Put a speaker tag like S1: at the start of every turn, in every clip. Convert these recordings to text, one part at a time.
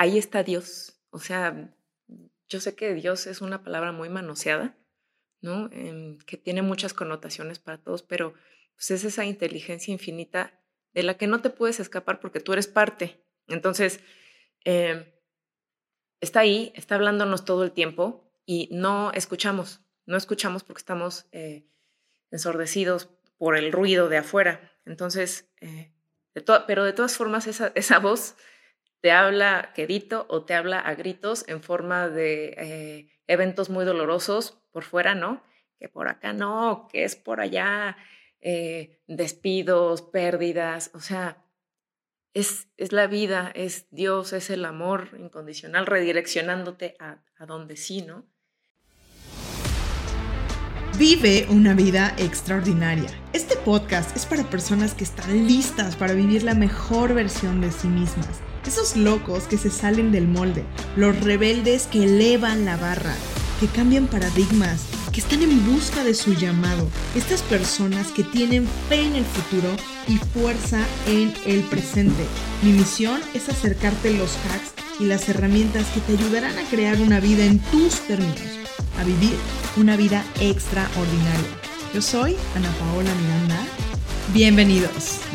S1: ahí está Dios. O sea, yo sé que Dios es una palabra muy manoseada, ¿no? Em, que tiene muchas connotaciones para todos, pero pues, es esa inteligencia infinita de la que no te puedes escapar porque tú eres parte. Entonces, em, está ahí, está hablándonos todo el tiempo y no escuchamos, no escuchamos porque estamos eh, ensordecidos por el ruido de afuera. Entonces, eh, pero de todas formas, esa, esa voz te habla quedito o te habla a gritos en forma de eh, eventos muy dolorosos por fuera, ¿no? Que por acá no, que es por allá, eh, despidos, pérdidas, o sea, es, es, la vida, es Dios, es el amor incondicional redireccionándote a, a donde sí, ¿no?
S2: Vive una vida extraordinaria. Este podcast es para personas que están listas para vivir la mejor versión de sí mismas esos locos que se salen del molde, los rebeldes que elevan la barra, que cambian paradigmas, que están en busca de su llamado. Estas personas que tienen fe en el futuro y fuerza en el presente. Mi misión es acercarte los hacks y las herramientas que te ayudarán a crear una vida en tus términos, a vivir una vida extraordinaria. Yo soy Ana Paola Miranda. Bienvenidos.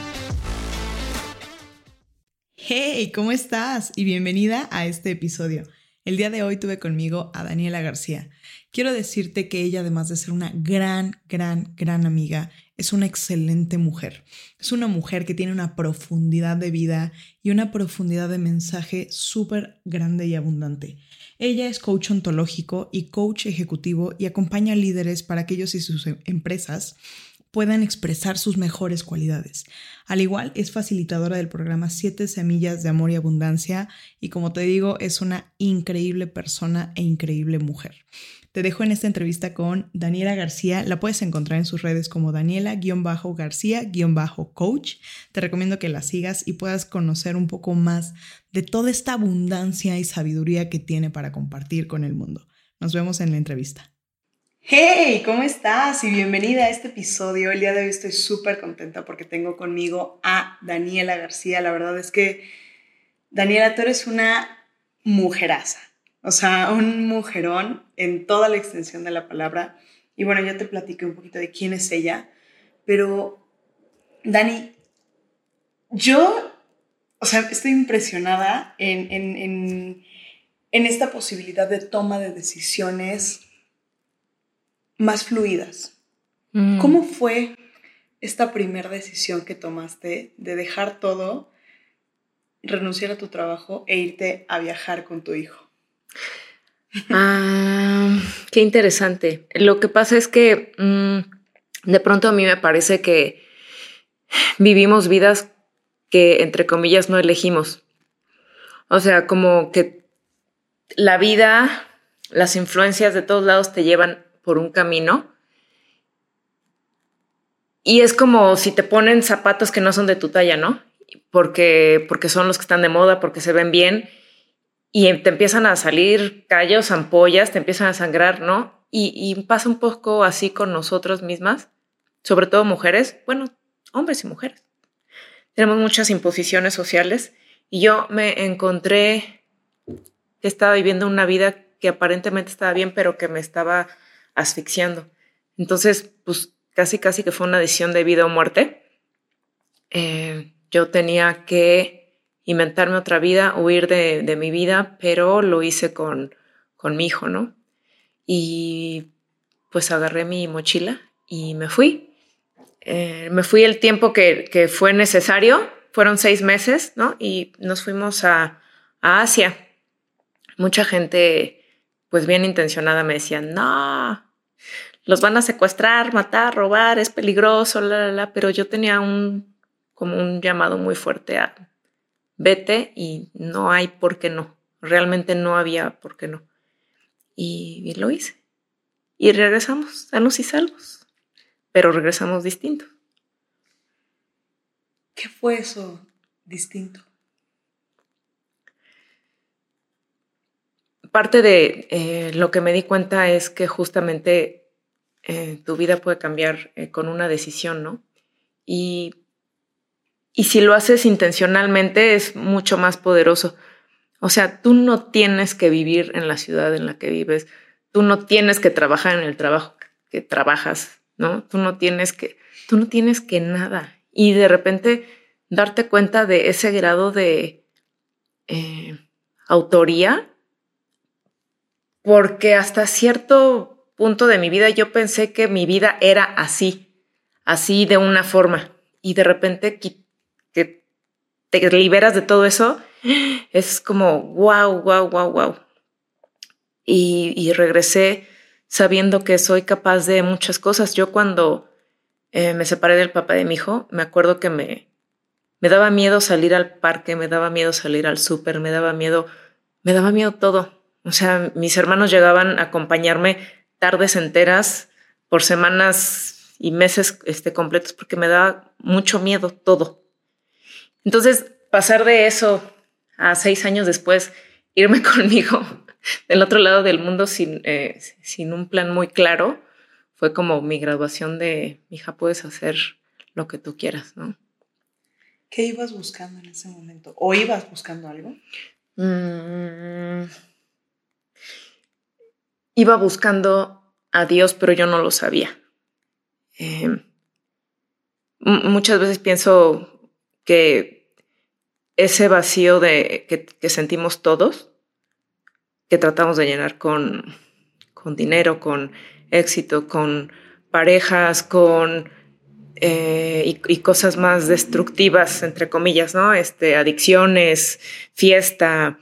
S2: Hey, ¿cómo estás? Y bienvenida a este episodio. El día de hoy tuve conmigo a Daniela García. Quiero decirte que ella, además de ser una gran, gran, gran amiga, es una excelente mujer. Es una mujer que tiene una profundidad de vida y una profundidad de mensaje súper grande y abundante. Ella es coach ontológico y coach ejecutivo y acompaña a líderes para que ellos y sus empresas puedan expresar sus mejores cualidades. Al igual, es facilitadora del programa Siete Semillas de Amor y Abundancia y como te digo, es una increíble persona e increíble mujer. Te dejo en esta entrevista con Daniela García. La puedes encontrar en sus redes como Daniela-García-Coach. Te recomiendo que la sigas y puedas conocer un poco más de toda esta abundancia y sabiduría que tiene para compartir con el mundo. Nos vemos en la entrevista. Hey, ¿cómo estás? Y bienvenida a este episodio. El día de hoy estoy súper contenta porque tengo conmigo a Daniela García. La verdad es que, Daniela, tú eres una mujeraza, o sea, un mujerón en toda la extensión de la palabra. Y bueno, yo te platiqué un poquito de quién es ella, pero, Dani, yo, o sea, estoy impresionada en, en, en, en esta posibilidad de toma de decisiones más fluidas. Mm. ¿Cómo fue esta primera decisión que tomaste de dejar todo, renunciar a tu trabajo e irte a viajar con tu hijo?
S1: Ah, qué interesante. Lo que pasa es que mm, de pronto a mí me parece que vivimos vidas que, entre comillas, no elegimos. O sea, como que la vida, las influencias de todos lados te llevan por un camino. Y es como si te ponen zapatos que no son de tu talla, ¿no? Porque, porque son los que están de moda, porque se ven bien, y te empiezan a salir callos, ampollas, te empiezan a sangrar, ¿no? Y, pasa un poco así con nosotros mismas, sobre todo mujeres, bueno, hombres y mujeres. Tenemos muchas imposiciones sociales y yo me encontré que estaba viviendo una vida que aparentemente estaba bien, pero que me estaba asfixiando. Entonces, pues casi, casi que fue una decisión de vida o muerte. Eh, yo tenía que inventarme otra vida, huir de, mi vida, pero lo hice con, con mi hijo, ¿no? Y pues agarré mi mochila y me fui. Eh, me fui el tiempo que, que, fue necesario, fueron seis meses, ¿no? Y nos fuimos a, a Asia. Mucha gente, pues bien intencionada, me decía, no, los van a secuestrar, matar, robar, es peligroso, la, la, la, pero yo tenía un, como un llamado muy fuerte a vete y no hay por qué no, realmente no había por qué no. Y, lo hice. Y regresamos sanos y salvos, pero regresamos distintos.
S2: ¿Qué fue eso distinto?
S1: Parte de eh, lo que me di cuenta es que justamente eh, tu vida puede cambiar eh, con una decisión, ¿no? Y, y si lo haces intencionalmente es mucho más poderoso. O sea, tú no tienes que vivir en la ciudad en la que vives, tú no tienes que trabajar en el trabajo que trabajas, ¿no? Tú no tienes que, tú no tienes que nada. Y de repente darte cuenta de ese grado de eh, autoría, porque hasta cierto punto de mi vida yo pensé que mi vida era así, así de una forma, y de repente que te liberas de todo eso, es como wow, wow, wow, wow. Y, regresé sabiendo que soy capaz de muchas cosas. Yo cuando eh, me separé del papá de mi hijo, me acuerdo que me, me daba miedo salir al parque, me daba miedo salir al súper, me daba miedo, me daba miedo todo. O sea, mis hermanos llegaban a acompañarme tardes enteras por semanas y meses este, completos porque me daba mucho miedo todo. Entonces, pasar de eso a seis años después, irme conmigo del otro lado del mundo sin, eh, sin un plan muy claro, fue como mi graduación de, hija, puedes hacer lo que tú quieras, ¿no?
S2: ¿Qué ibas buscando en ese momento? ¿O ibas buscando algo? Mm.
S1: Iba buscando a Dios, pero yo no lo sabía. Em, muchas veces pienso que ese vacío de, que, sentimos todos, que tratamos de llenar con, con dinero, con éxito, con parejas, con eh, y, cosas más destructivas, entre comillas, ¿no? Este, adicciones, fiesta,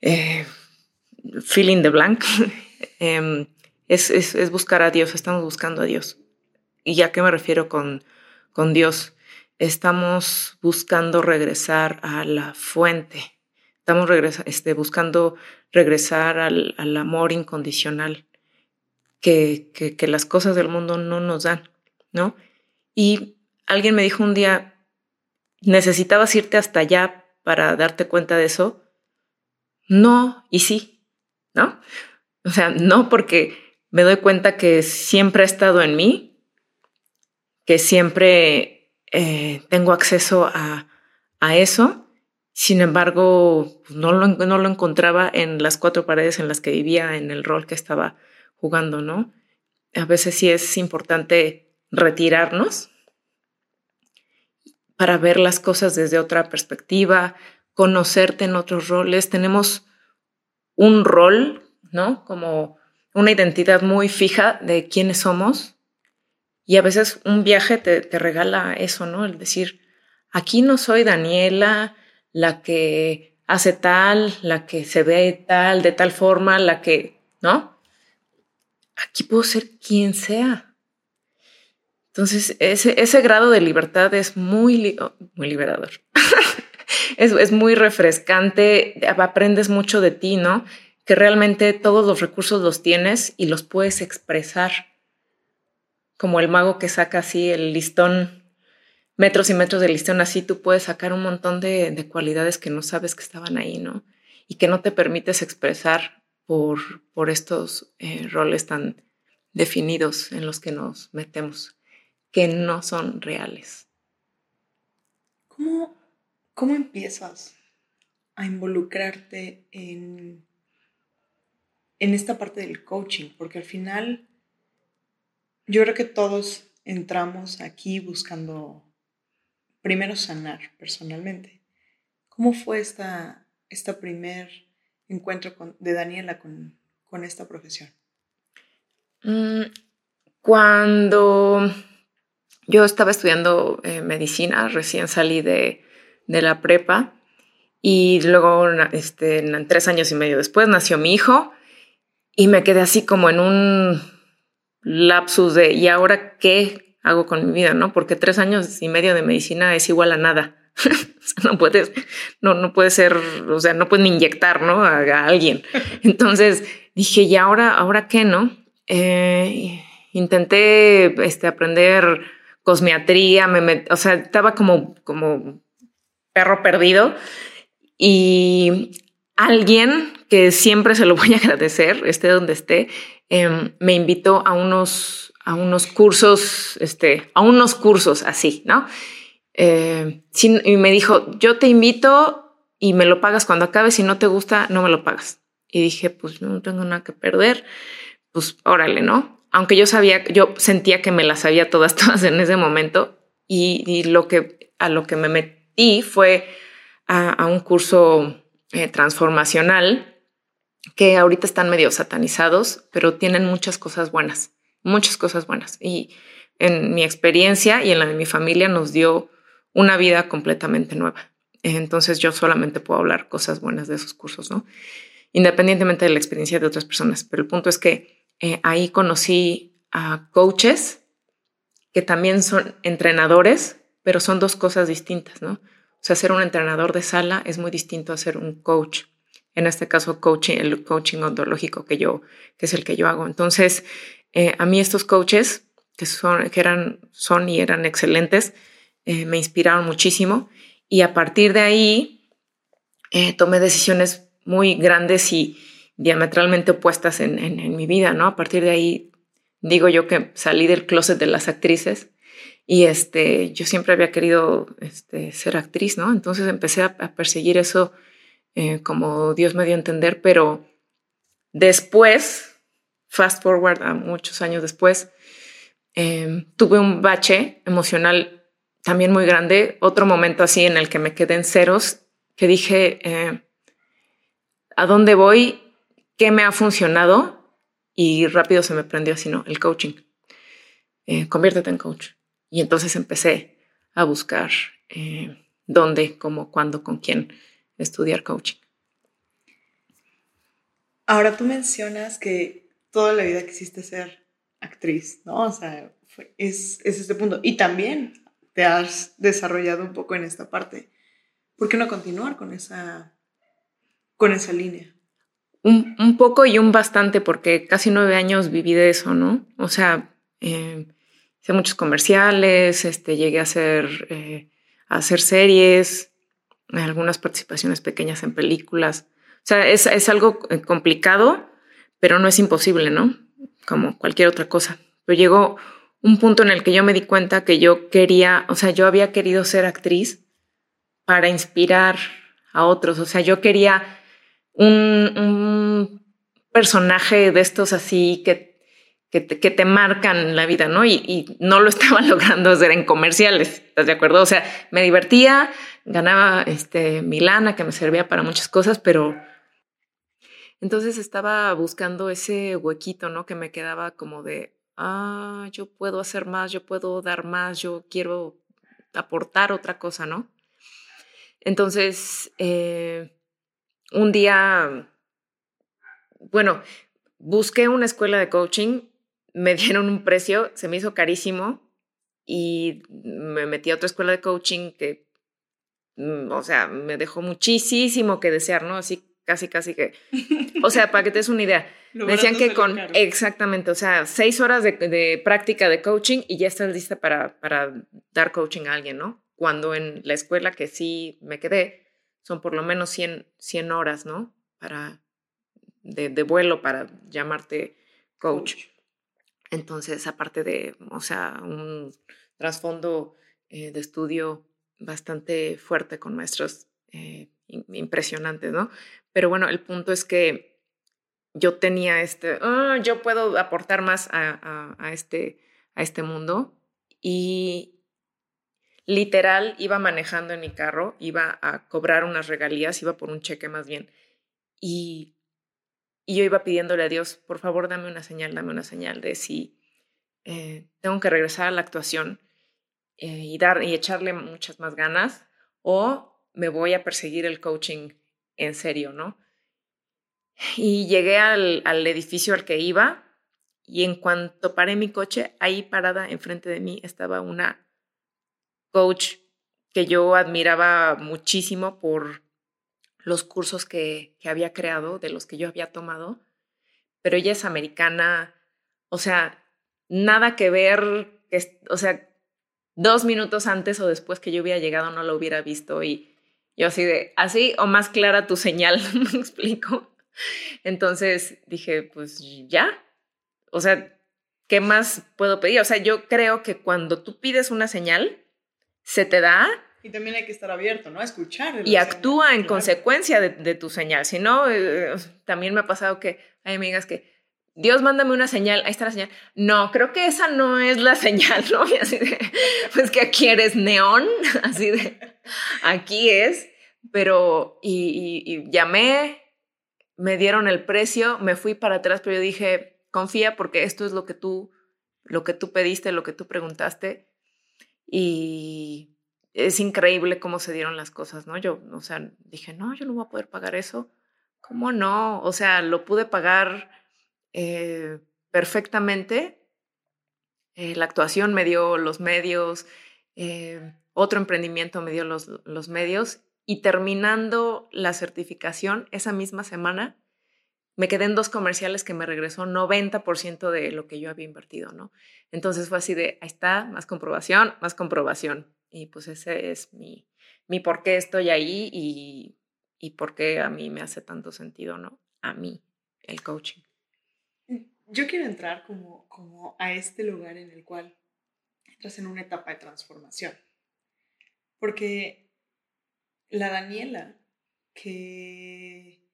S1: eh, feeling the blank. Em, es, es, buscar a Dios, estamos buscando a Dios. ¿Y a qué me refiero con, con Dios? Estamos buscando regresar a la fuente. Estamos este, buscando regresar al, al amor incondicional que, que, que las cosas del mundo no nos dan, ¿no? Y alguien me dijo un día, ¿necesitabas irte hasta allá para darte cuenta de eso? No, y sí, ¿no? O sea, no porque me doy cuenta que siempre ha estado en mí, que siempre eh, tengo acceso a, a, eso. Sin embargo, pues, no lo, no lo encontraba en las cuatro paredes en las que vivía, en el rol que estaba jugando, ¿no? A veces sí es importante retirarnos para ver las cosas desde otra perspectiva, conocerte en otros roles. Tenemos un rol, ¿no? Como una identidad muy fija de quiénes somos. Y a veces un viaje te, te regala eso, ¿no? El decir, aquí no soy Daniela, la que hace tal, la que se ve tal, de tal forma, la que, ¿no? Aquí puedo ser quien sea. Entonces, ese, ese grado de libertad es muy, oh, muy liberador. es, es muy refrescante, aprendes mucho de ti, ¿no? Que realmente todos los recursos los tienes y los puedes expresar. Como el mago que saca así el listón, metros y metros de listón, así tú puedes sacar un montón de, de cualidades que no sabes que estaban ahí, ¿no? Y que no te permites expresar por, por estos eh, roles tan definidos en los que nos metemos que no son reales.
S2: ¿Cómo, cómo empiezas a involucrarte en, en esta parte del coaching? Porque al final yo creo que todos entramos aquí buscando primero sanar personalmente. ¿Cómo fue esta, esta primer encuentro con, de Daniela con, con esta profesión?
S1: Mm, cuando yo estaba estudiando eh, medicina, recién salí de, la prepa y luego, este, tres años y medio después, nació mi hijo y me quedé así como en un lapsus de, ¿y ahora qué hago con mi vida? ¿No? Porque tres años y medio de medicina es igual a nada. no puedes, no, no puede ser, o sea, no puedes ni inyectar, ¿no? A, alguien. Entonces dije, ¿y ahora, ahora qué, no? Eh, intenté este, aprender cosmiatría, me o sea, estaba como, como perro perdido y alguien que siempre se lo voy a agradecer, esté donde esté, em, me invitó a unos, a unos cursos, este, a unos cursos así, ¿no? Eh, y me dijo, yo te invito y me lo pagas cuando acabe. Si no te gusta, no me lo pagas. Y dije, pues no tengo nada que perder. Pues órale, ¿no? Aunque yo sabía, yo sentía que me las sabía todas, todas en ese momento. Y, lo que, a lo que me metí fue a, un curso eh, transformacional que ahorita están medio satanizados, pero tienen muchas cosas buenas, muchas cosas buenas. Y en mi experiencia y en la de mi familia nos dio una vida completamente nueva. Entonces yo solamente puedo hablar cosas buenas de esos cursos, ¿no? Independientemente de la experiencia de otras personas. Pero el punto es que eh, ahí conocí a coaches que también son entrenadores, pero son dos cosas distintas, ¿no? O sea, ser un entrenador de sala es muy distinto a ser un coach. En este caso, coaching, el coaching ontológico que yo, que es el que yo hago. Entonces, eh, a mí estos coaches que son, que eran, son y eran excelentes, eh, me inspiraron muchísimo y a partir de ahí eh, tomé decisiones muy grandes y diametralmente opuestas en, en, mi vida, ¿no? A partir de ahí digo yo que salí del closet de las actrices y este, yo siempre había querido este, ser actriz, ¿no? Entonces empecé a, perseguir eso eh, como Dios me dio a entender, pero después, fast forward a muchos años después, em, tuve un bache emocional también muy grande, otro momento así en el que me quedé en ceros, que dije, eh, ¿a dónde voy? ¿Qué me ha funcionado? Y rápido se me prendió así, ¿no? El coaching. Eh, conviértete en coach. Y entonces empecé a buscar eh, dónde, cómo, cuándo, con quién estudiar coaching.
S2: Ahora tú mencionas que toda la vida quisiste ser actriz, ¿no? O sea, es, es este punto. Y también te has desarrollado un poco en esta parte. ¿Por qué no continuar con esa, con esa línea?
S1: Un, poco y un bastante, porque casi nueve años viví de eso, ¿no? O sea, eh, hice muchos comerciales, este, llegué a hacer, eh, a hacer series, algunas participaciones pequeñas en películas. O sea, es, es algo eh, complicado, pero no es imposible, ¿no? Como cualquier otra cosa. Pero llegó un punto en el que yo me di cuenta que yo quería, o sea, yo había querido ser actriz para inspirar a otros, o sea, yo quería un, personaje de estos así que, que, te, marcan la vida, ¿no? Y, no lo estaba logrando hacer en comerciales, ¿estás de acuerdo? O sea, me divertía, ganaba este, Milana, que me servía para muchas cosas, pero entonces estaba buscando ese huequito, ¿no? Que me quedaba como de, ah, yo puedo hacer más, yo puedo dar más, yo quiero aportar otra cosa, ¿no? Entonces, eh, un día, bueno, busqué una escuela de coaching, me dieron un precio, se me hizo carísimo y me metí a otra escuela de coaching que, mm, o sea, me dejó muchísimo que desear, ¿no? Así casi, casi que, o sea, para que te des una idea, me decían que con, exactamente, o sea, seis horas de, práctica de coaching y ya estás lista para, para dar coaching a alguien, ¿no? Cuando en la escuela que sí me quedé, son por lo menos 100, 100 horas, ¿no? Para, de, vuelo para llamarte coach. Entonces, aparte de, o sea, un trasfondo eh, de estudio bastante fuerte con maestros eh, impresionantes, ¿no? Pero bueno, el punto es que yo tenía este, ah, yo puedo aportar más a, este, a este mundo y literal iba manejando en mi carro, iba a cobrar unas regalías, iba por un cheque más bien y, y yo iba pidiéndole a Dios, por favor dame una señal, dame una señal de si eh, tengo que regresar a la actuación eh, y, dar, y echarle muchas más ganas o me voy a perseguir el coaching en serio, ¿no? Y llegué al, edificio al que iba y en cuanto paré mi coche, ahí parada enfrente de mí estaba una coach que yo admiraba muchísimo por los cursos que, que había creado, de los que yo había tomado, pero ella es americana, o sea, nada que ver, o sea, dos minutos antes o después que yo hubiera llegado no lo hubiera visto y yo así de, así o más clara tu señal, me explico. Entonces dije, pues ya. O sea, ¿qué más puedo pedir? O sea, yo creo que cuando tú pides una señal, se te da
S2: Y también hay que estar abierto, ¿no? A escuchar.
S1: Y actúa en consecuencia de, tu señal. Si no, eh, también me ha pasado que hay amigas que, Dios, mándame una señal, ahí está la señal. No, creo que esa no es la señal, ¿no? Y así de, pues que aquí eres neón, así de, aquí es, pero, y, y llamé, me dieron el precio, me fui para atrás, pero yo dije, confía porque esto es lo que tú, lo que tú pediste, lo que tú preguntaste. Y es increíble cómo se dieron las cosas, ¿no? Yo, o sea, dije, no, yo no voy a poder pagar eso. ¿Cómo no? O sea, lo pude pagar eh, perfectamente. Eh, la actuación me dio los medios, eh, otro emprendimiento me dio los, los medios y terminando la certificación esa misma semana, me quedé en dos comerciales que me regresó 90% de lo que yo había invertido, ¿no? Entonces fue así de, ahí está, más comprobación, más comprobación. Y pues ese es mi, mi por qué estoy ahí y, y por qué a mí me hace tanto sentido, ¿no? A mí, el coaching.
S2: Yo quiero entrar como, como a este lugar en el cual entras en una etapa de transformación. Porque la Daniela que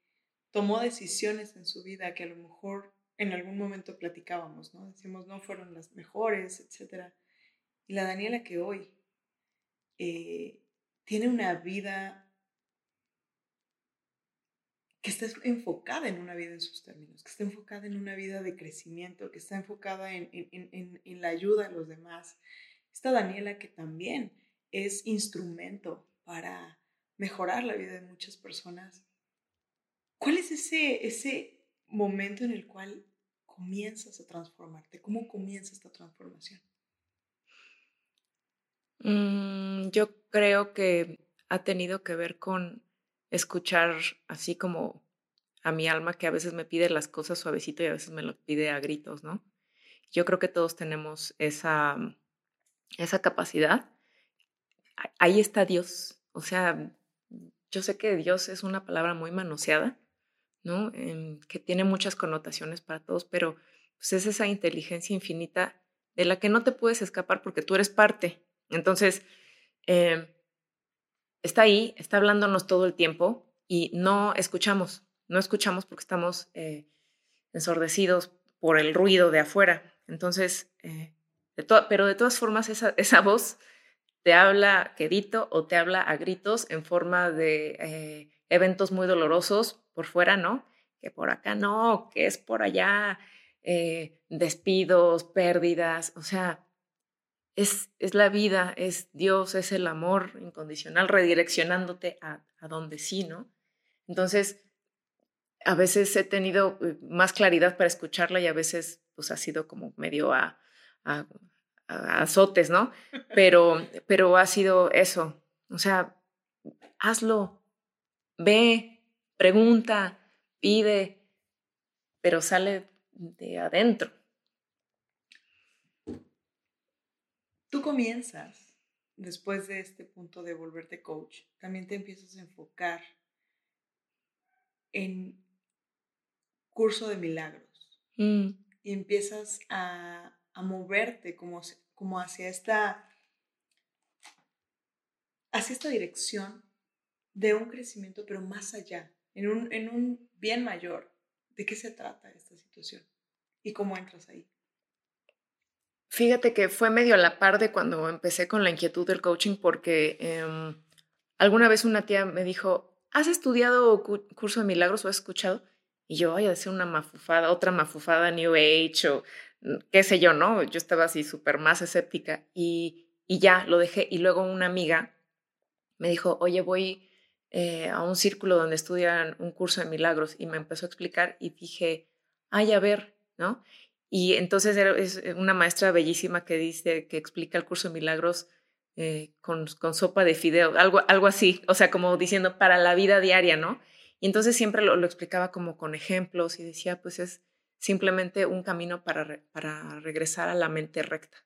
S2: tomó decisiones en su vida que a lo mejor en algún momento platicábamos, ¿no? Decimos, no fueron las mejores, etc. Y la Daniela que hoy eh, tiene una vida que está enfocada en una vida en sus términos, que está enfocada en una vida de crecimiento, que está enfocada en, en, en la ayuda a los demás. Esta Daniela que también es instrumento para mejorar la vida de muchas personas. ¿Cuál es ese, ese momento en el cual comienzas a transformarte? ¿Cómo comienza esta transformación?
S1: Mm, yo creo que ha tenido que ver con escuchar así como a mi alma que a veces me pide las cosas suavecito y a veces me lo pide a gritos, ¿no? Yo creo que todos tenemos esa, esa capacidad. Ahí está Dios. O sea, yo sé que Dios es una palabra muy manoseada, ¿no? que tiene muchas connotaciones para todos, pero pues es esa inteligencia infinita de la que no te puedes escapar porque tú eres parte. Entonces, em, está ahí, está hablándonos todo el tiempo y no escuchamos, no escuchamos porque estamos eh, ensordecidos por el ruido de afuera. Entonces, eh, pero de todas formas, esa, voz te habla quedito o te habla a gritos en forma de eh, eventos muy dolorosos por fuera, ¿no? Que por acá no, que es por allá, eh, despidos, pérdidas, o sea, es, es, la vida, es Dios, es el amor incondicional redireccionándote a, a donde sí, ¿no? Entonces, a veces he tenido eh, más claridad para escucharla y a veces pues ha sido como medio a, a azotes, ¿no? Pero, pero ha sido eso. O sea, hazlo, ve, pregunta, pide, pero sale de adentro.
S2: Tú comienzas, después de este punto de volverte coach, también te empiezas a enfocar en curso de milagros. Mm. Y empiezas a a moverte como, como hacia esta hacia esta dirección de un crecimiento, pero más allá, en un, en un bien mayor. ¿De qué se trata esta situación? ¿Y cómo entras ahí?
S1: Fíjate que fue medio a la par de cuando empecé con la inquietud del coaching, porque em, alguna vez una tía me dijo, ¿has estudiado curso de milagros o has escuchado? Y yo, ay, a ser una mafufada, otra mafufada New Age o qué sé yo, ¿no? Yo estaba así súper más escéptica y, y, ya lo dejé. Y luego una amiga me dijo, oye, voy eh, a un círculo donde estudian un curso de milagros y me empezó a explicar y dije, ay, a ver, ¿no? Y entonces es una maestra bellísima que dice, que explica el curso de milagros eh, con, con, sopa de fideo, algo, algo así, o sea, como diciendo para la vida diaria, ¿no? Y entonces siempre lo, lo explicaba como con ejemplos y decía, pues es, simplemente un camino para, para regresar a la mente recta.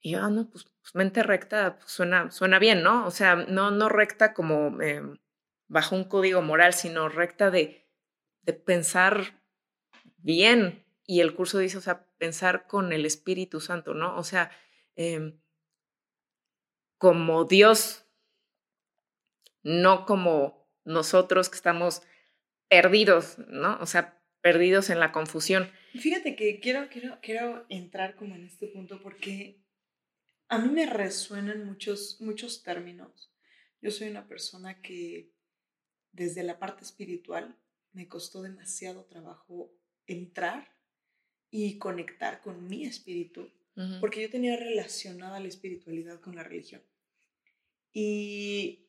S1: Y yo, ah, no, pues, pues mente recta pues, suena, suena bien, ¿no? O sea, no, no recta como em, bajo un código moral, sino recta de, de pensar bien. Y el curso dice, o sea, pensar con el Espíritu Santo, ¿no? O sea, em, como Dios, no como nosotros que estamos perdidos, ¿no? O sea, perdidos en la confusión.
S2: Fíjate que quiero, quiero, quiero entrar como en este punto porque a mí me resuenan muchos, muchos términos. Yo soy una persona que desde la parte espiritual me costó demasiado trabajo entrar y conectar con mi espíritu, porque yo tenía relacionada la espiritualidad con la religión. Y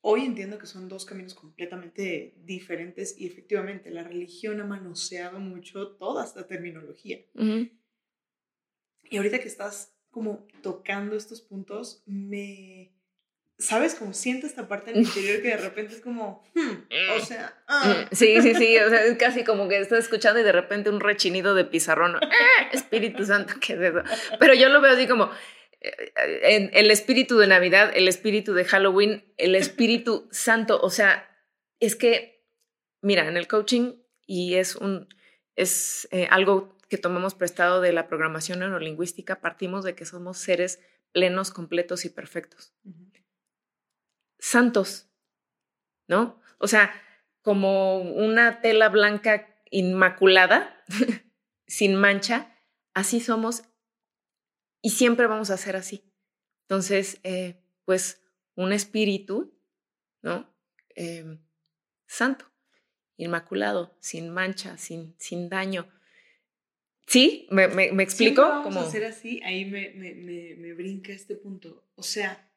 S2: hoy entiendo que son dos caminos completamente diferentes y efectivamente la religión ha manoseado mucho toda esta terminología. Y ahorita que estás como tocando estos puntos, me ¿sabes? Como siento esta parte en interior que de repente es como, hmm", o sea, ah.
S1: Sí, sí, sí, o sea, es casi como que estás escuchando y de repente un rechinido de pizarrón, ¡Ah! Espíritu Santo, ¿qué es eso? Pero yo lo veo así como, eh, en el espíritu de Navidad, el espíritu de Halloween, el espíritu santo, o sea, es que, mira, en el coaching, y es un, es eh, algo que tomamos prestado de la programación neurolingüística, partimos de que somos seres plenos, completos y perfectos santos, ¿no? O sea, como una tela blanca inmaculada, sin mancha, así somos y siempre vamos a ser así. Entonces, eh, pues un espíritu, ¿no? Em, santo, inmaculado, sin mancha, sin, sin daño. ¿Sí? ¿Me, me, explico?
S2: Vamos a ser así, ahí me, me brinca este punto. O sea,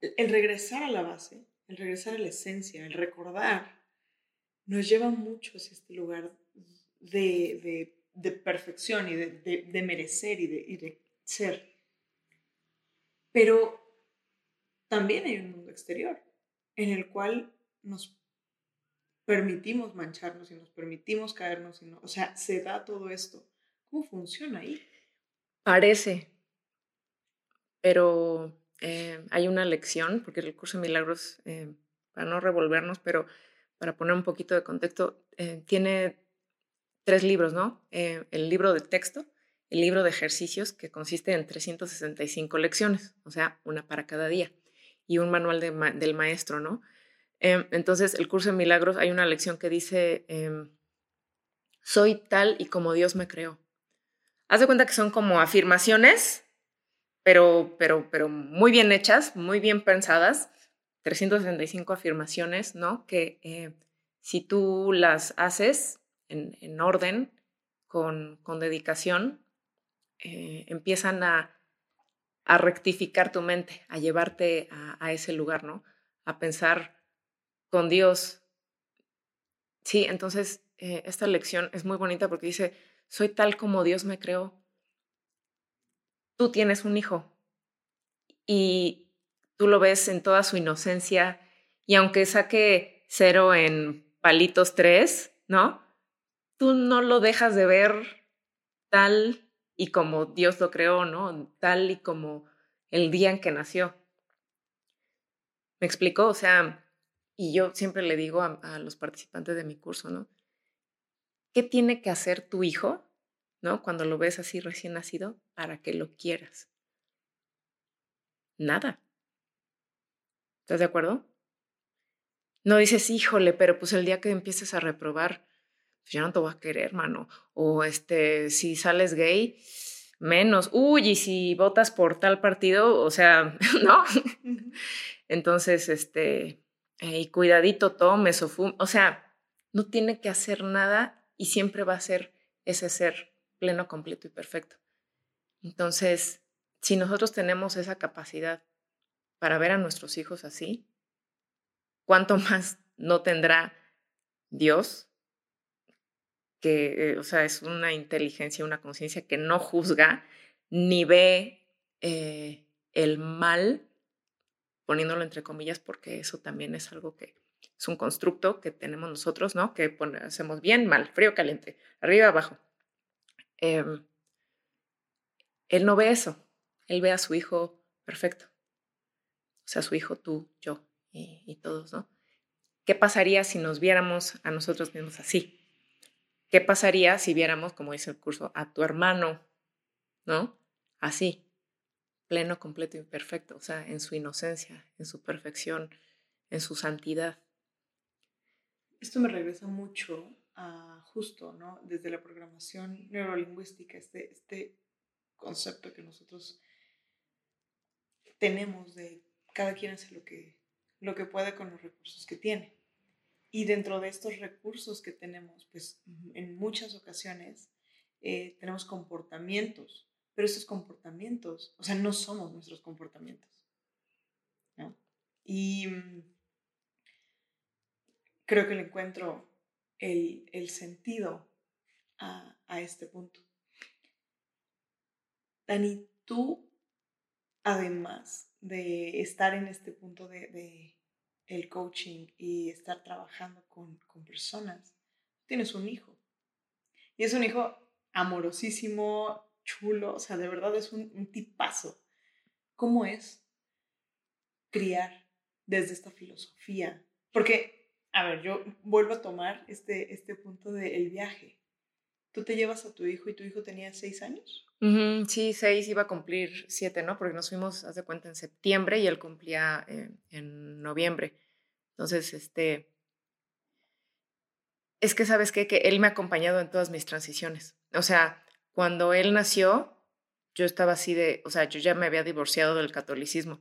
S2: el regresar a la base, el regresar a la esencia, el recordar, nos lleva mucho hacia este lugar de, perfección y de, merecer y, y de, ser. Pero también hay un mundo exterior en el cual nos permitimos mancharnos y nos permitimos caernos. Y no, o sea, se da todo esto. ¿Cómo funciona ahí?
S1: Parece, pero eh, hay una lección, porque el curso de milagros, eh, para no revolvernos, pero para poner un poquito de contexto, eh, tiene tres libros, ¿no? el libro de texto, el libro de ejercicios, que consiste en 365 lecciones, o sea, una para cada día, y un manual del maestro, ¿no? entonces, el curso de milagros, hay una lección que dice, em, soy tal y como Dios me creó. Haz de cuenta que son como afirmaciones pero, pero, pero muy bien hechas, muy bien pensadas, 365 afirmaciones, ¿no? Que eh, si tú las haces en, orden, con, con dedicación, eh, empiezan a, a, rectificar tu mente, a llevarte a, ese lugar, ¿no? A pensar con Dios. Sí, entonces eh, esta lección es muy bonita porque dice, soy tal como Dios me creó tú tienes un hijo y tú lo ves en toda su inocencia y aunque saque cero en palitos tres, ¿no? Tú no lo dejas de ver tal y como Dios lo creó, ¿no? Tal y como el día en que nació. ¿Me explico? O sea, y yo siempre le digo a, a los participantes de mi curso, ¿no? ¿Qué tiene que hacer tu hijo ¿no? Cuando lo ves así recién nacido, para que lo quieras. Nada. ¿Estás de acuerdo? No dices, híjole, pero pues el día que empieces a reprobar, pues ya no te voy a querer, hermano. O este, si sales gay, menos. Uy, y si votas por tal partido, o sea, ¿no? Entonces, este, y cuidadito, tomes o. O sea, no tiene que hacer nada y siempre va a ser ese ser pleno, completo y perfecto. Entonces, si nosotros tenemos esa capacidad para ver a nuestros hijos así, ¿cuánto más no tendrá Dios? Que, eh, o sea, es una inteligencia, una conciencia que no juzga ni ve eh, el mal, poniéndolo entre comillas, porque eso también es algo que es un constructo que tenemos nosotros, ¿no? Que hacemos bien, mal, frío, caliente, arriba, abajo. Em, él no ve eso, él ve a su hijo perfecto. O sea, su hijo, tú, yo y, todos, ¿no? ¿Qué pasaría si nos viéramos a nosotros mismos así? ¿Qué pasaría si viéramos, como dice el curso, a tu hermano, ¿no? Así. pleno, completo y perfecto, o sea, en su inocencia, en su perfección, en su santidad.
S2: Esto me regresa mucho justo, ¿no? Desde la programación neurolingüística, este, este concepto que nosotros tenemos de cada quien hace lo que, lo que puede con los recursos que tiene. Y dentro de estos recursos que tenemos, pues en muchas ocasiones eh, tenemos comportamientos, pero estos comportamientos, o sea, no somos nuestros comportamientos. Y mm, creo que le encuentro el, el sentido a, a, este punto. Dani, tú, además de estar en este punto de, de el coaching y estar trabajando con, con personas, tienes un hijo. Y es un hijo amorosísimo, chulo, o sea, de verdad es un, un tipazo. ¿Cómo es criar desde esta filosofía? Porque, a ver, yo vuelvo a tomar este, este punto del viaje. ¿Tú te llevas a tu hijo y tu hijo tenía seis años?
S1: sí, seis, iba a cumplir siete, ¿no? Porque nos fuimos, haz de cuenta, en septiembre y él cumplía eh, en noviembre. Entonces, este, es que sabes qué? que él me ha acompañado en todas mis transiciones. O sea, cuando él nació, yo estaba así de, o sea, yo ya me había divorciado del catolicismo,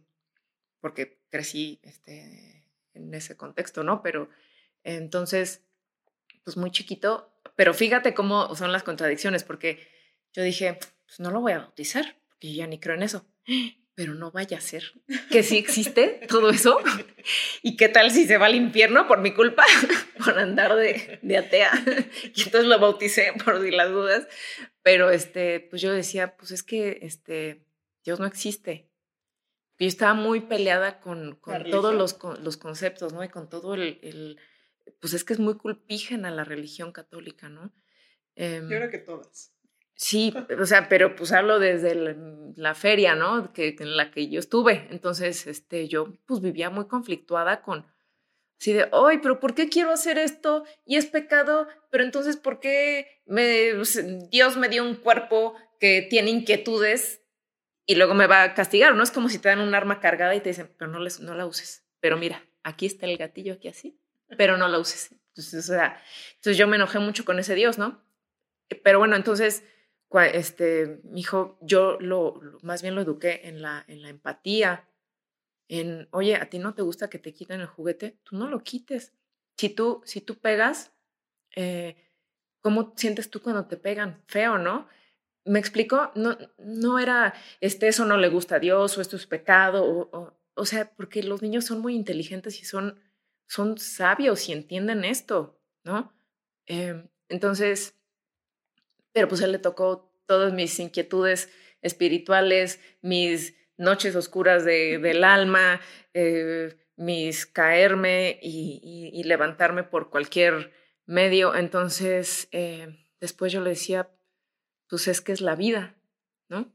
S1: porque crecí este, en ese contexto, ¿no? Pero entonces, pues muy chiquito, pero fíjate cómo son las contradicciones, porque yo dije, pues no lo voy a bautizar, porque yo ya ni creo en eso pero no vaya a ser que sí existe todo eso. ¿Y qué tal si se va al infierno por mi culpa, por andar de, de atea? Y entonces lo bauticé por si las dudas. Pero este, pues yo decía, pues es que este, Dios no existe. Yo estaba muy peleada con, con todos los, los, conceptos, ¿no? Y con todo el, el, pues es que es muy culpígena la religión católica, ¿no?
S2: yo creo que todas.
S1: Sí, o sea, pero pues hablo desde la, feria, ¿no? Que, en la que yo estuve. Entonces, este, yo pues vivía muy conflictuada con, así de, ay, pero ¿por qué quiero hacer esto? Y es pecado, pero entonces, ¿por qué me, Dios me dio un cuerpo que tiene inquietudes y luego me va a castigar? ¿No? Es como si te dan un arma cargada y te dicen, pero no, les, no la uses. Pero mira, aquí está el gatillo, aquí así, pero no la uses. Entonces, o sea, entonces yo me enojé mucho con ese Dios, ¿no? Pero bueno, entonces este, mi hijo, yo lo, más bien lo eduqué en la, en la empatía, en, oye, a ti no te gusta que te quiten el juguete, tú no lo quites. Si tú, si tú pegas, eh, ¿cómo sientes tú cuando te pegan? Feo, ¿no? ¿Me explico? No, no era, este, eso no le gusta a Dios o esto es pecado, o, o, sea, porque los niños son muy inteligentes y son, son sabios y entienden esto, ¿no? Em, entonces, pero pues él le tocó todas mis inquietudes espirituales, mis noches oscuras de, del alma, eh, mis caerme y, levantarme por cualquier medio. Entonces, eh, después yo le decía, pues es que es la vida, ¿no?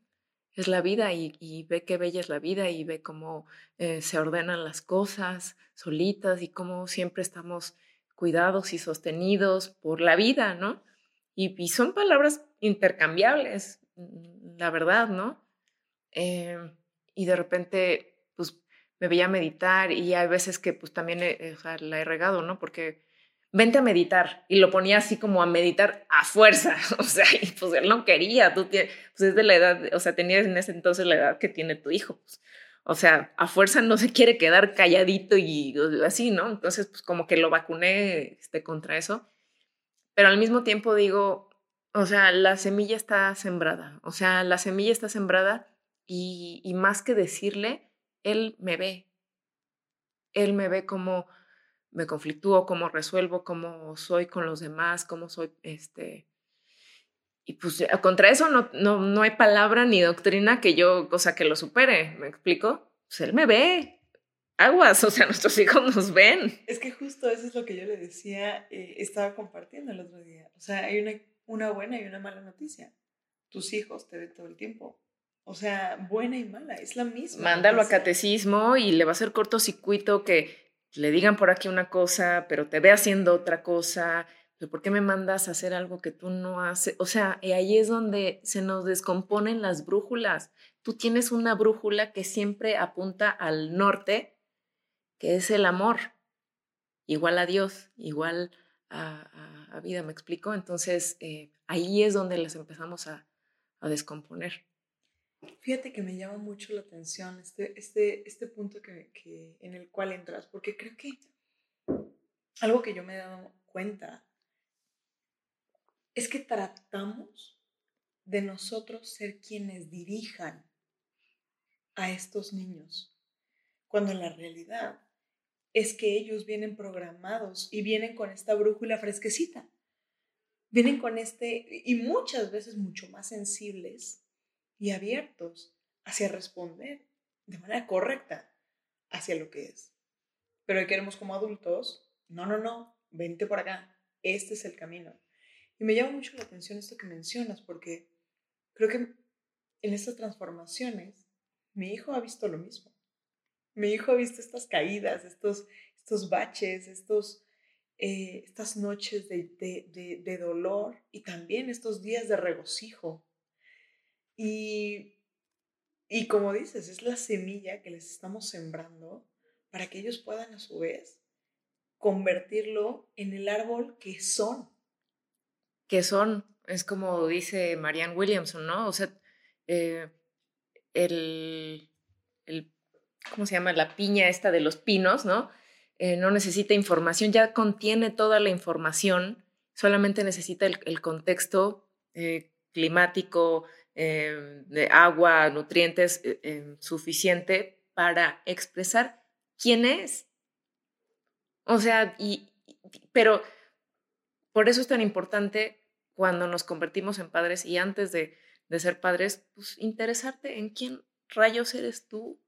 S1: Es la vida y, ve qué bella es la vida y ve cómo eh, se ordenan las cosas solitas y cómo siempre estamos cuidados y sostenidos por la vida, ¿no? Y, son palabras intercambiables, mm, la verdad, ¿no? Em, y de repente, pues me veía meditar y hay veces que pues también la he regado, ¿no? Porque vente a meditar. Y lo ponía así como a meditar a fuerza, o sea, y pues él no quería, tú tienes, pues es de la edad, o sea, tenías en ese entonces la edad que tiene tu hijo, pues, o sea, a fuerza no se quiere quedar calladito y así, ¿no? Entonces, pues como que lo vacuné este, contra eso. Pero al mismo tiempo digo, o sea, la semilla está sembrada, o sea, la semilla está sembrada y, y más que decirle, él me ve, él me ve como me conflictúo, cómo resuelvo, cómo soy con los demás, cómo soy, este, y pues contra eso no, no, no hay palabra ni doctrina que yo, o sea, que lo supere, ¿me explico? Pues él me ve, aguas, o sea, nuestros hijos nos ven.
S2: Es que justo eso es lo que yo le decía, eh, estaba compartiendo el otro día. O sea, hay una, una buena y una mala noticia. Tus hijos te ven todo el tiempo. O sea, buena y mala, es la misma.
S1: Mándalo a catecismo y le va a hacer cortocircuito que le digan por aquí una cosa, pero te ve haciendo otra cosa. ¿Por qué me mandas a hacer algo que tú no haces? O sea, ahí es donde se nos descomponen las brújulas. tú tienes una brújula que siempre apunta al norte, que es el amor, igual a Dios, igual a, vida, ¿me explico? Entonces, eh, ahí es donde les empezamos a, descomponer.
S2: Fíjate que me llama mucho la atención este, este, este punto que, que, en el cual entras, porque creo que algo que yo me he dado cuenta es que tratamos de nosotros ser quienes dirijan a estos niños, cuando en la realidad es que ellos vienen programados y vienen con esta brújula fresquecita. Vienen con este, y muchas veces mucho más sensibles y abiertos hacia responder de manera correcta hacia lo que es. Pero queremos como adultos, no, no, no, vente por acá, este es el camino. Y me llama mucho la atención esto que mencionas, porque creo que en estas transformaciones mi hijo ha visto lo mismo. Mi hijo ha visto estas caídas, estos, estos baches, estos, eh, estas noches de, de, dolor y también estos días de regocijo. Y, y como dices, es la semilla que les estamos sembrando para que ellos puedan a su vez convertirlo en el árbol que son.
S1: Que son, es como dice Marianne Williamson, ¿no? O sea, eh, el, el ¿cómo se llama? La piña esta de los pinos, ¿no? Eh, no necesita información, ya contiene toda la información, solamente necesita el, contexto eh, climático, eh, de agua, nutrientes suficiente para expresar quién es. O sea, y, pero por eso es tan importante cuando nos convertimos en padres y antes de, de ser padres, pues interesarte en quién rayos eres tú,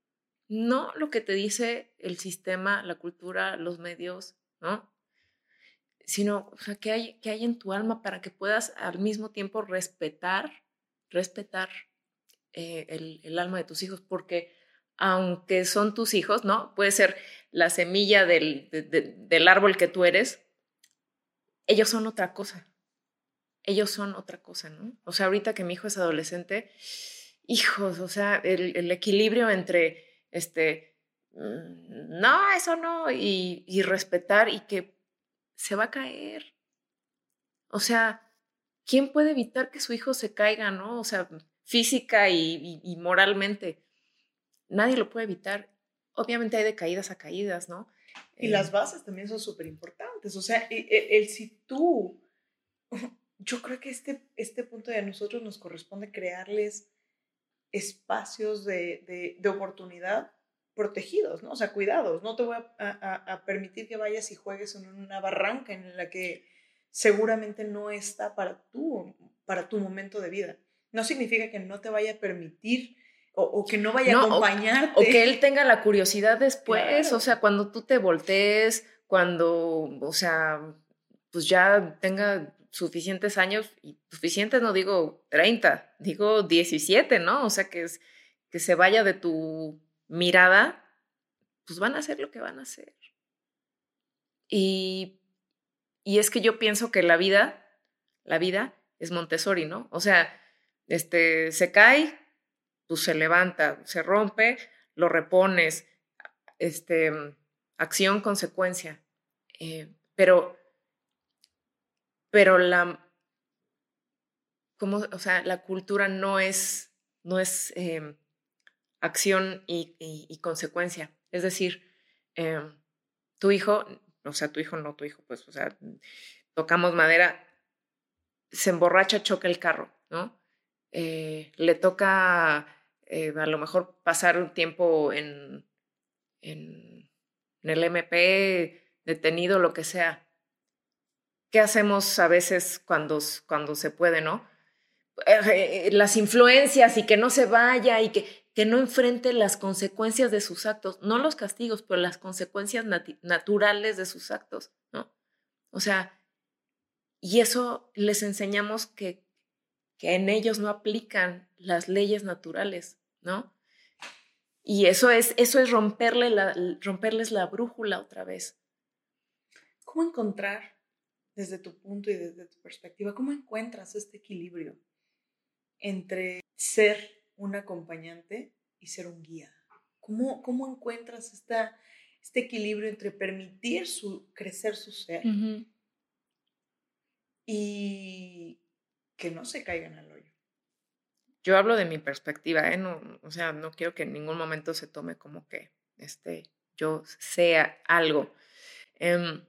S1: no lo que te dice el sistema, la cultura, los medios, ¿no? Sino, o sea, ¿qué hay, qué hay en tu alma para que puedas al mismo tiempo respetar, respetar eh, el, alma de tus hijos? Porque aunque son tus hijos, ¿no? Puede ser la semilla del, del árbol que tú eres, ellos son otra cosa. Ellos son otra cosa, ¿no? O sea, ahorita que mi hijo es adolescente, hijos, o sea, el, el equilibrio entre este, mm, no, eso no, y, respetar y que se va a caer. O sea, ¿quién puede evitar que su hijo se caiga, no? O sea, física y, moralmente. Nadie lo puede evitar. Obviamente hay de caídas a caídas, ¿no?
S2: Y las eh, bases también son súper importantes. O sea, el, el, si tú, yo creo que este, este punto de a nosotros nos corresponde crearles espacios de, de, oportunidad protegidos, ¿no? O sea, cuidados. No te voy a, permitir que vayas y juegues en una barranca en la que seguramente no está para tu, para tu momento de vida. No significa que no te vaya a permitir o, que no vaya a acompañarte.
S1: O, que él tenga la curiosidad después, o sea, cuando tú te voltees, cuando, o sea, pues ya tenga suficientes años, y suficientes no digo 30, digo 17, ¿no? O sea, que, es, que se vaya de tu mirada, pues van a hacer lo que van a hacer. Y, y es que yo pienso que la vida, la vida es Montessori, ¿no? O sea, este, se cae, pues se levanta, se rompe, lo repones, este, acción, consecuencia. Eh, pero pero la, como, o sea, la cultura no es, no es em, acción y, consecuencia. Es decir, em, tu hijo, o sea, tu hijo no tu hijo, pues, o sea, tocamos madera, se emborracha, choca el carro, ¿no? Eh, le toca eh, a lo mejor pasar un tiempo en, en, en el MP, detenido, lo que sea. ¿qué hacemos a veces cuando, cuando se puede, no? Eh, las influencias y que no se vaya y que, que no enfrente las consecuencias de sus actos, no los castigos, pero las consecuencias naturales de sus actos, ¿no? O sea, y eso les enseñamos que, que en ellos no aplican las leyes naturales, ¿no? Y eso es, eso es romperle la, romperles la brújula otra vez.
S2: ¿Cómo encontrar desde tu punto y desde tu perspectiva, ¿cómo encuentras este equilibrio entre ser un acompañante y ser un guía? ¿Cómo, cómo encuentras esta, este equilibrio entre permitir su, crecer su ser y que no se caigan al hoyo?
S1: Yo hablo de mi perspectiva, ¿eh? No, o sea, no quiero que en ningún momento se tome como que este, yo sea algo. Em,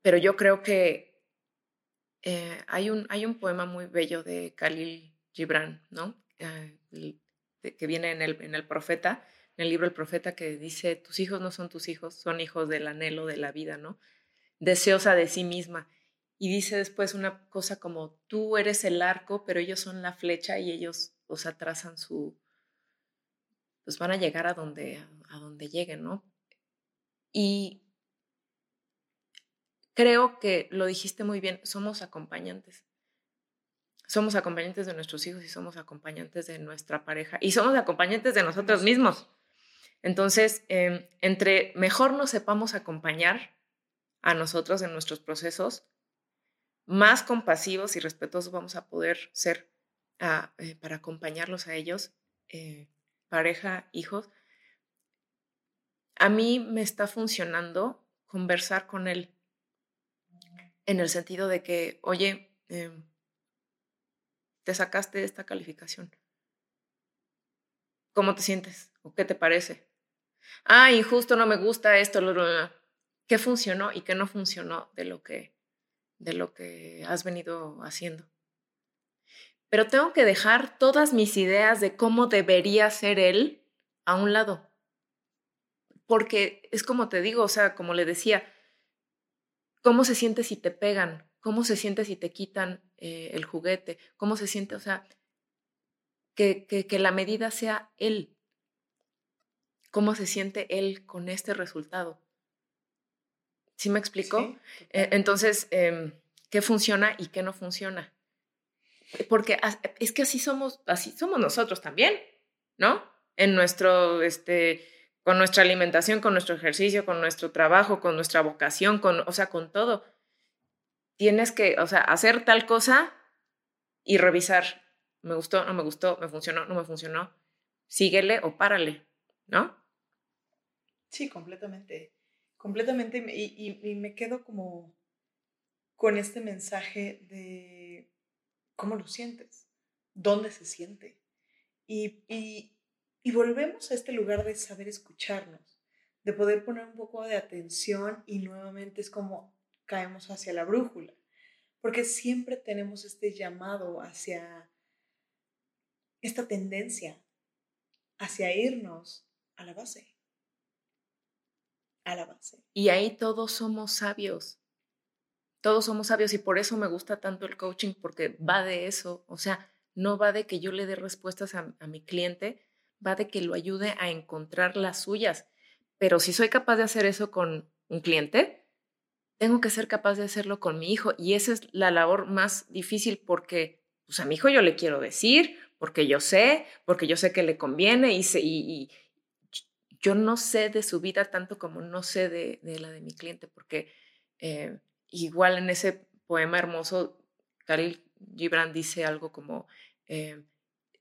S1: pero yo creo que eh, hay, un, hay un poema muy bello de Khalil Gibran, ¿no? Eh, que viene en el, en el profeta, en el libro El profeta, que dice, tus hijos no son tus hijos, son hijos del anhelo de la vida, ¿no? Deseosa de sí misma. Y dice después una cosa como, tú eres el arco, pero ellos son la flecha y ellos, o sea, trazan su, pues van a llegar a donde, a donde lleguen, ¿no? Y creo que lo dijiste muy bien, somos acompañantes. Somos acompañantes de nuestros hijos y somos acompañantes de nuestra pareja y somos acompañantes de nosotros mismos. Entonces, em, entre mejor nos sepamos acompañar a nosotros en nuestros procesos, más compasivos y respetuosos vamos a poder ser ah, eh, para acompañarlos a ellos, eh, pareja, hijos. A mí me está funcionando conversar con él en el sentido de que, oye, em, te sacaste esta calificación. ¿Cómo te sientes? ¿O qué te parece? Ah, injusto, no me gusta esto, lo, ¿qué funcionó y qué no funcionó de lo que de lo que has venido haciendo? Pero tengo que dejar todas mis ideas de cómo debería ser él a un lado. Porque es como te digo, o sea, como le decía, ¿cómo se siente si te pegan? ¿Cómo se siente si te quitan eh, el juguete? ¿Cómo se siente? O sea, que, que, la medida sea él. ¿Cómo se siente él con este resultado? ¿Sí me explico? E, entonces, em, ¿qué funciona y qué no funciona? porque es que así somos, así somos nosotros también, ¿no? En nuestro, este, con nuestra alimentación, con nuestro ejercicio, con nuestro trabajo, con nuestra vocación, con, o sea, con todo. Tienes que, o sea, hacer tal cosa y revisar, me gustó, no me gustó, me funcionó, no me funcionó, síguele o párale, ¿no?
S2: Sí, completamente, completamente, y, y me quedo como con este mensaje de ¿Cómo lo sientes? ¿Dónde se siente? Y, y, volvemos a este lugar de saber escucharnos, de poder poner un poco de atención y nuevamente es como caemos hacia la brújula, porque siempre tenemos este llamado hacia esta tendencia, hacia irnos a la base. A la base.
S1: Y ahí todos somos sabios todos somos sabios y por eso me gusta tanto el coaching, porque va de eso, o sea, no va de que yo le dé respuestas a, mi cliente, va de que lo ayude a encontrar las suyas. Pero si soy capaz de hacer eso con un cliente, tengo que ser capaz de hacerlo con mi hijo y esa es la labor más difícil porque pues a mi hijo yo le quiero decir, porque yo sé, porque yo sé que le conviene y, y, yo no sé de su vida tanto como no sé de, la de mi cliente, porque eh, igual en ese poema hermoso, Khalil Gibran dice algo como, eh,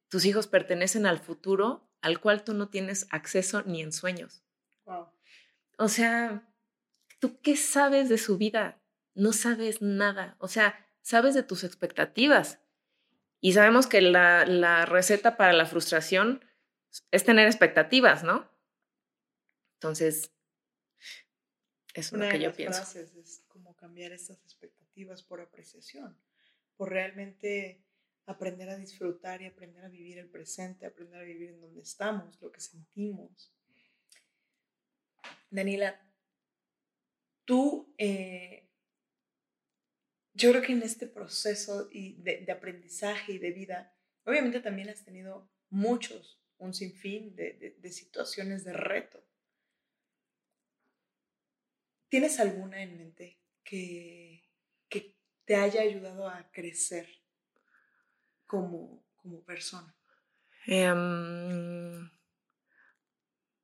S1: tus hijos pertenecen al futuro al cual tú no tienes acceso ni en sueños. O sea, ¿tú qué sabes de su vida? No sabes nada. O sea, sabes de tus expectativas. Y sabemos que la, la receta para la frustración es tener expectativas, ¿no? Entonces, es lo que yo pienso
S2: como cambiar estas expectativas por apreciación, por realmente aprender a disfrutar y aprender a vivir el presente, aprender a vivir en donde estamos, lo que sentimos. Daniela, tú, eh, yo creo que en este proceso de, aprendizaje y de vida, obviamente también has tenido muchos, un sinfín de, de situaciones de reto. ¿Tienes alguna en mente que, que te haya ayudado a crecer como, como persona?
S1: Em,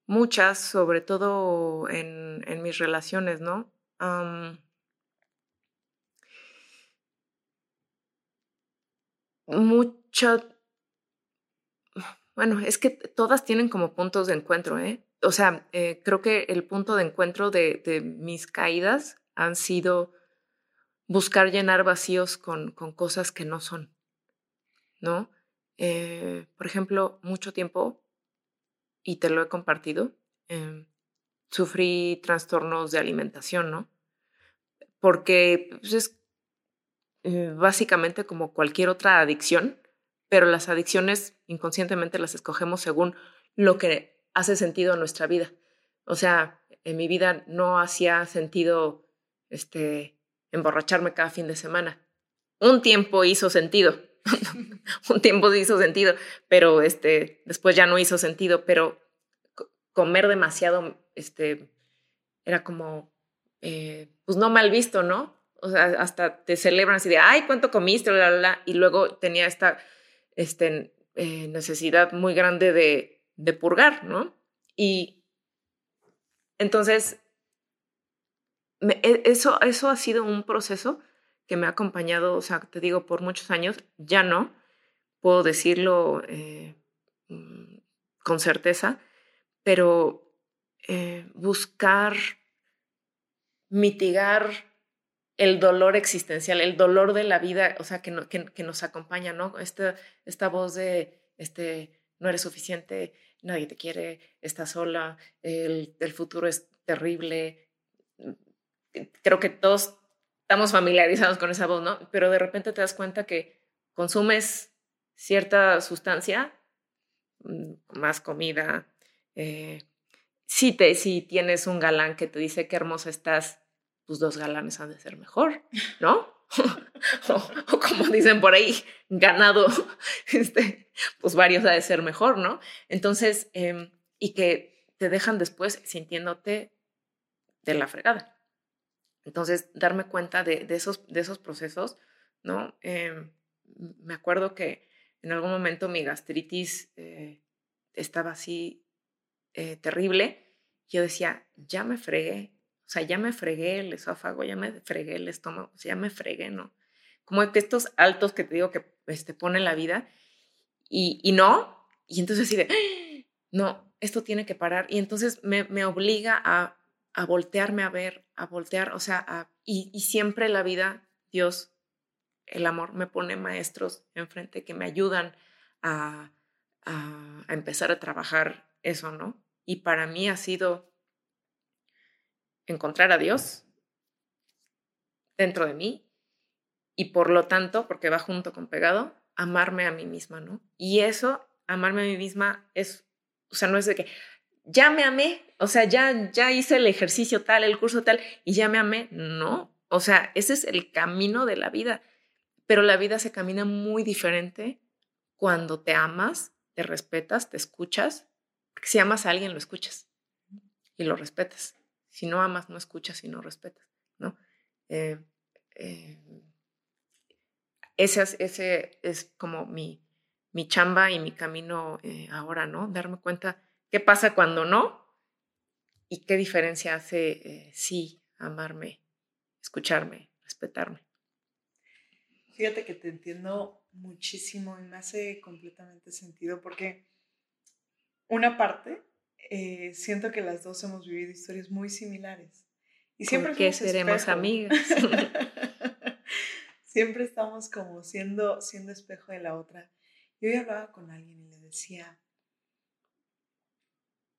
S1: muchas, sobre todo en, en mis relaciones, ¿no? Mucha, bueno, es que todas tienen como puntos de encuentro, ¿eh? O sea, eh, creo que el punto de encuentro de, de, mis caídas han sido buscar llenar vacíos con, con cosas que no son, ¿no? Eh, por ejemplo, mucho tiempo, y te lo he compartido, eh, sufrí trastornos de alimentación, ¿no? Porque pues, es eh, básicamente como cualquier otra adicción, pero las adicciones inconscientemente las escogemos según lo que hace sentido en nuestra vida. O sea, en mi vida no hacía sentido este, emborracharme cada fin de semana. Un tiempo hizo sentido, un tiempo hizo sentido, pero este, después ya no hizo sentido, pero comer demasiado este, era como, eh, pues no mal visto, ¿no? O sea, hasta te celebran así de, ay, ¿cuánto comiste? y luego tenía esta este, eh, necesidad muy grande de, de purgar, ¿no? Y entonces, e, eso, eso ha sido un proceso que me ha acompañado, o sea, te digo, por muchos años, ya no, puedo decirlo eh, mm, con certeza, pero eh, buscar mitigar el dolor existencial, el dolor de la vida, o sea, que, que, nos acompaña, ¿no? Esta, esta voz de, este, no eres suficiente, nadie te quiere, estás sola, el, el futuro es terrible. Creo que todos estamos familiarizados con esa voz, ¿no? Pero de repente te das cuenta que consumes cierta sustancia, mm, más comida, eh, si, te, si tienes un galán que te dice qué hermosa estás, tus dos galanes han de ser mejor, ¿no? o, como dicen por ahí, ganado, este, pues varios ha de ser mejor, ¿no? Entonces, em, y que te dejan después sintiéndote de la fregada. Entonces, darme cuenta de, esos, de esos procesos, ¿no? Em, me acuerdo que en algún momento mi gastritis eh, estaba así eh, terrible. Yo decía, ya me fregué, o sea, ya me fregué el esófago, ya me fregué el estómago, o sea, ya me fregué, ¿no? Como que estos altos que te digo que este, pone la vida y, y no, y entonces así de, no, esto tiene que parar. Y entonces me, me obliga a, a, voltearme a ver, a voltear, o sea, a, y, y siempre la vida, Dios, el amor, me pone maestros enfrente que me ayudan a, a, a empezar a trabajar eso, ¿no? Y para mí ha sido encontrar a Dios dentro de mí y por lo tanto, porque va junto con pegado, amarme a mí misma, ¿no? Y eso, amarme a mí misma es, o sea, no es de que ya me amé, o sea, ya, ya hice el ejercicio tal, el curso tal, y ya me amé, no, o sea, ese es el camino de la vida, pero la vida se camina muy diferente cuando te amas, te respetas, te escuchas, si amas a alguien, lo escuchas y lo respetas. Si no amas, no escuchas y no respetas, ¿no? Eh, eh, ese, es, como mi, mi chamba y mi camino eh, ahora, ¿no? Darme cuenta qué pasa cuando no y qué diferencia hace sí amarme, escucharme, respetarme.
S2: Fíjate que te entiendo muchísimo y me hace completamente sentido porque una parte eh, siento que las dos hemos vivido historias muy similares.
S1: Y siempre que seremos amigas.
S2: siempre estamos como siendo, siendo espejo de la otra. Yo hoy hablaba con alguien y le decía,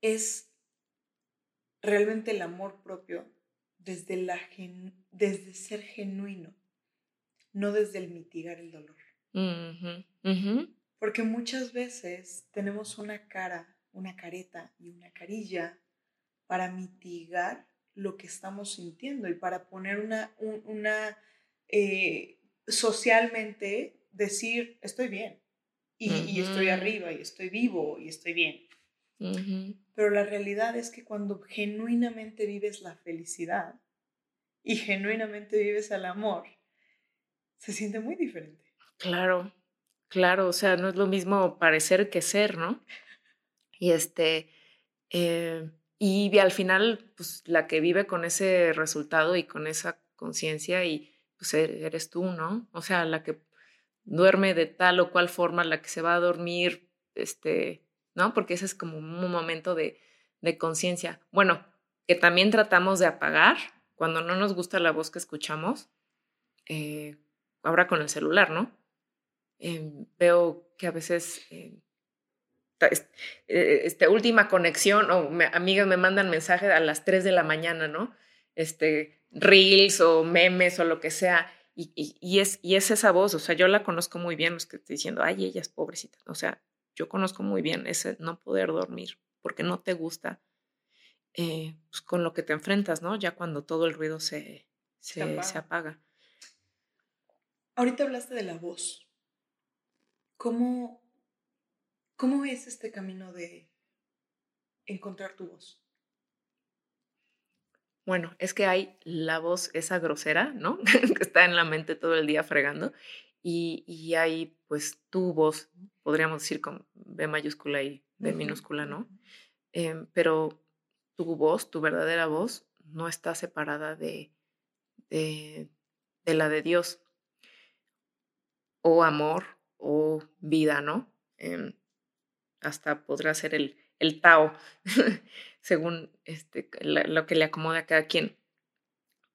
S2: es realmente el amor propio desde, la desde ser genuino, no desde el mitigar el dolor. Porque muchas veces tenemos una cara una careta y una carilla para mitigar lo que estamos sintiendo y para poner una, una eh, socialmente decir, estoy bien y, estoy arriba y estoy vivo y estoy bien. Pero la realidad es que cuando genuinamente vives la felicidad y genuinamente vives el amor, se siente muy diferente.
S1: Claro, claro, o sea, no es lo mismo parecer que ser, ¿no? Y este, eh, y al final, pues la que vive con ese resultado y con esa conciencia y pues e, eres tú, ¿no? O sea, la que duerme de tal o cual forma, la que se va a dormir, este, ¿no? Porque ese es como un momento de, de conciencia. Bueno, que también tratamos de apagar cuando no nos gusta la voz que escuchamos, eh, ahora con el celular, ¿no? Em, veo que a veces eh, esta última conexión o amigas me mandan mensajes a las 3 de la mañana, ¿no? Este, reels o memes o lo que sea. Y, es, y es esa voz, o sea, yo la conozco muy bien, los que estoy diciendo, ay, ella es pobrecita. O sea, yo conozco muy bien ese no poder dormir porque no te gusta eh, pues, con lo que te enfrentas, ¿no? Ya cuando todo el ruido se, se, apaga. se apaga.
S2: Ahorita hablaste de la voz. ¿Cómo, ¿Cómo es este camino de encontrar tu voz?
S1: Bueno, es que hay la voz esa grosera, ¿no? que está en la mente todo el día fregando. Y, y, hay pues tu voz, podríamos decir con B mayúscula y B minúscula, ¿no? Em, pero tu voz, tu verdadera voz, no está separada de, de, de la de Dios. O amor o vida, ¿no? Em, hasta podrá ser el, el Tao, según este, lo que le acomoda a cada quien.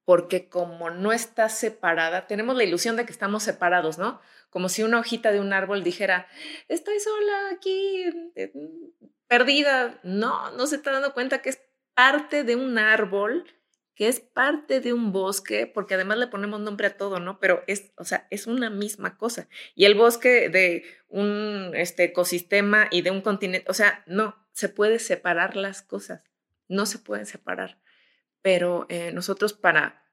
S1: Porque como no está separada, tenemos la ilusión de que estamos separados, ¿no? Como si una hojita de un árbol dijera, estoy sola aquí, perdida. No, no se está dando cuenta que es parte de un árbol que es parte de un bosque, porque además le ponemos nombre a todo, ¿no? Pero es, o sea, es una misma cosa. Y el bosque de un este, ecosistema y de un continente, o sea, no, se puede separar las cosas, no se pueden separar. Pero eh, nosotros para,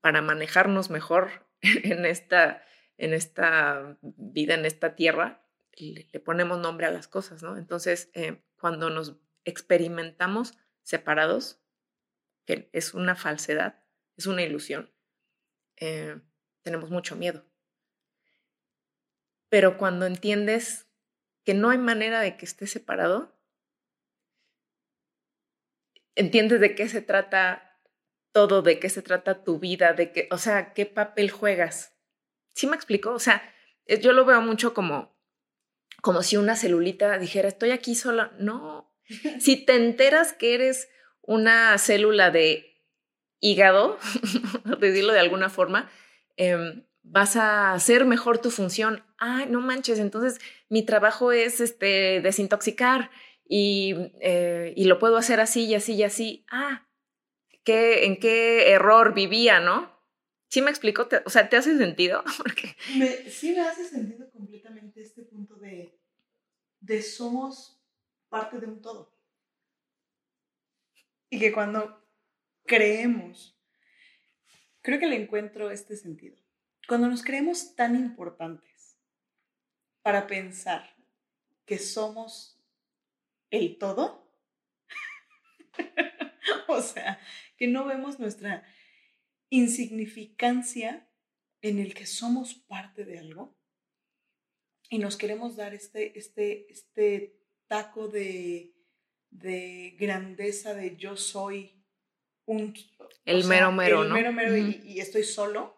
S1: para manejarnos mejor en esta, en esta vida, en esta tierra, le, ponemos nombre a las cosas, ¿no? Entonces, eh, cuando nos experimentamos separados, que es una falsedad, es una ilusión, eh, tenemos mucho miedo. Pero cuando entiendes que no hay manera de que estés separado, entiendes de qué se trata todo, de qué se trata tu vida, de qué, o sea, qué papel juegas. ¿Sí me explico? O sea, eh, yo lo veo mucho como, como si una celulita dijera, estoy aquí sola. No, si te enteras que eres una célula de hígado, decirlo de alguna forma, em, vas a hacer mejor tu función. Ay, no manches, entonces mi trabajo es este, desintoxicar y, eh, y lo puedo hacer así y así y así. Ah, ¿qué, ¿en qué error vivía, no? ¿Sí me explico? o sea, ¿te hace sentido?
S2: Porque... sí me hace sentido completamente este punto de, de somos parte de un todo. Y que cuando creemos, creo que le encuentro este sentido. Cuando nos creemos tan importantes para pensar que somos el todo, o sea, que no vemos nuestra insignificancia en el que somos parte de algo y nos queremos dar este, este, este taco de de grandeza de yo soy un...
S1: El mero mero,
S2: el Mero mero y, estoy solo.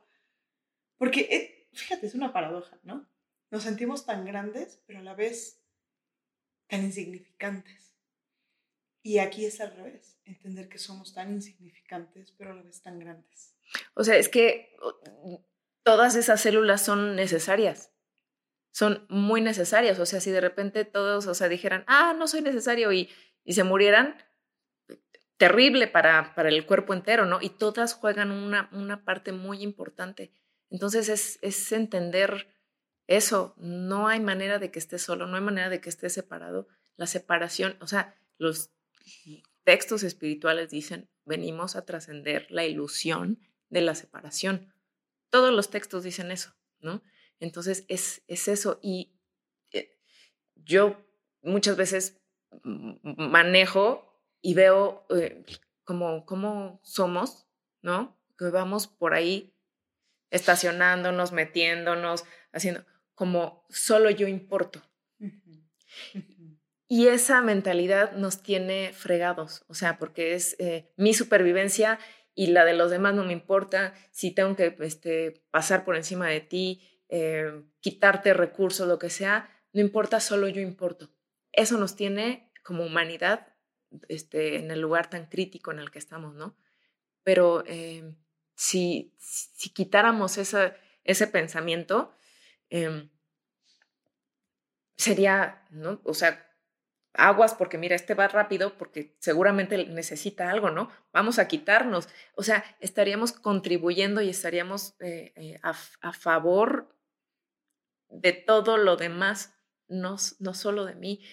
S2: Porque, eh, fíjate, es una paradoja, ¿no? Nos sentimos tan grandes, pero a la vez tan insignificantes. Y aquí es al revés, entender que somos tan insignificantes, pero a la vez tan grandes.
S1: O sea, es que todas esas células son necesarias. Son muy necesarias. O sea, si de repente todos, o sea, dijeran, ah, no soy necesario y y se murieran, terrible para, para el cuerpo entero, ¿no? Y todas juegan una, una parte muy importante. Entonces es, es entender eso, no hay manera de que esté solo, no hay manera de que esté separado. La separación, o sea, los textos espirituales dicen, venimos a trascender la ilusión de la separación. Todos los textos dicen eso, ¿no? Entonces es, es eso. Y eh, yo muchas veces manejo y veo eh, como cómo somos, ¿no? Que vamos por ahí estacionándonos, metiéndonos, haciendo como solo yo importo. Y esa mentalidad nos tiene fregados, o sea, porque es eh, mi supervivencia y la de los demás no me importa, si tengo que este, pasar por encima de ti, eh, quitarte recursos, lo que sea, no importa, solo yo importo. Eso nos tiene como humanidad este, en el lugar tan crítico en el que estamos, ¿no? Pero eh, si, si, quitáramos ese pensamiento, em, sería, ¿no? O sea, aguas porque mira, este va rápido porque seguramente necesita algo, ¿no? Vamos a quitarnos. O sea, estaríamos contribuyendo y estaríamos eh, eh, a, favor de todo lo demás, no, no solo de mí.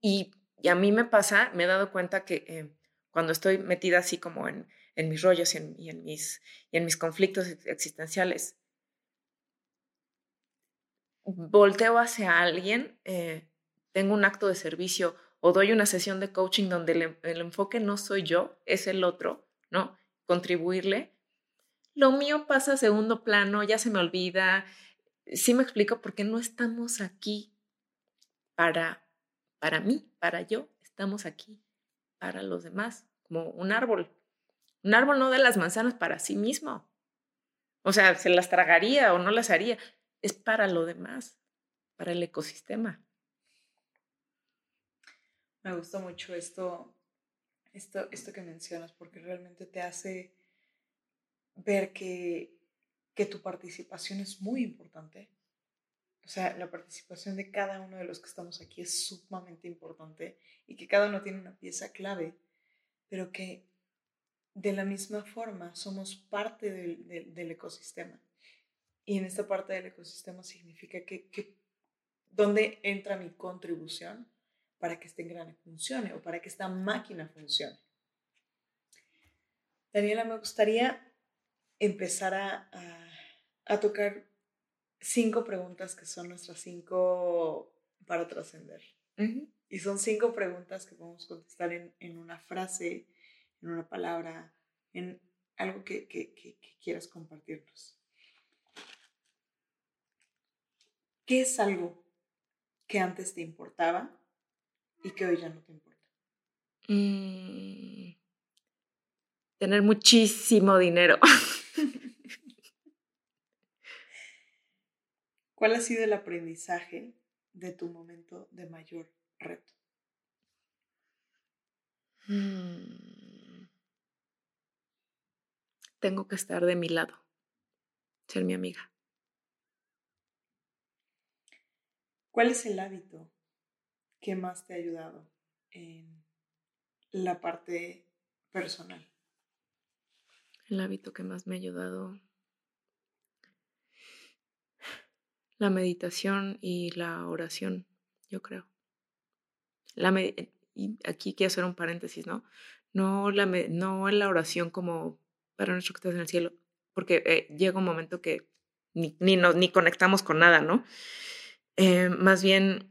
S1: Y, a mí me pasa, me he dado cuenta que eh, cuando estoy metida así como en, en mis rollos y en, mis, y en mis conflictos existenciales, volteo hacia alguien, tengo un acto de servicio o doy una sesión de coaching donde el, enfoque no soy yo, es el otro, ¿no? Contribuirle. Lo mío pasa a segundo plano, ya se me olvida. Sí me explico por qué no estamos aquí para, para mí, para yo, estamos aquí para los demás, como un árbol. Un árbol no da las manzanas para sí mismo. O sea, se las tragaría o no las haría. Es para lo demás, para el ecosistema.
S2: Me gusta mucho esto, esto, esto que mencionas, porque realmente te hace ver que, que tu participación es muy importante. O sea, la participación de cada uno de los que estamos aquí es sumamente importante y que cada uno tiene una pieza clave, pero que de la misma forma somos parte del, del, ecosistema. Y en esta parte del ecosistema significa que, que ¿dónde entra mi contribución? para que este engrane funcione o para que esta máquina funcione. Daniela, me gustaría empezar a, a, tocar cinco preguntas que son nuestras cinco para trascender. Y son cinco preguntas que podemos contestar en, en, una frase, en una palabra, en algo que, que, que quieras compartirnos. ¿Qué es algo que antes te importaba y que hoy ya no te importa?
S1: Mm, tener muchísimo dinero.
S2: ¿Cuál ha sido el aprendizaje de tu momento de mayor reto?
S1: Mm. Tengo que estar de mi lado, ser mi amiga.
S2: ¿Cuál es el hábito ¿qué más te ha ayudado en la parte personal?
S1: El hábito que más me ha ayudado, la meditación y la oración, yo creo. La y aquí quiero hacer un paréntesis, ¿no? No la, no la oración como para nuestro que estás en el cielo, porque eh, llega un momento que ni, ni, ni conectamos con nada, ¿no? Eh, más bien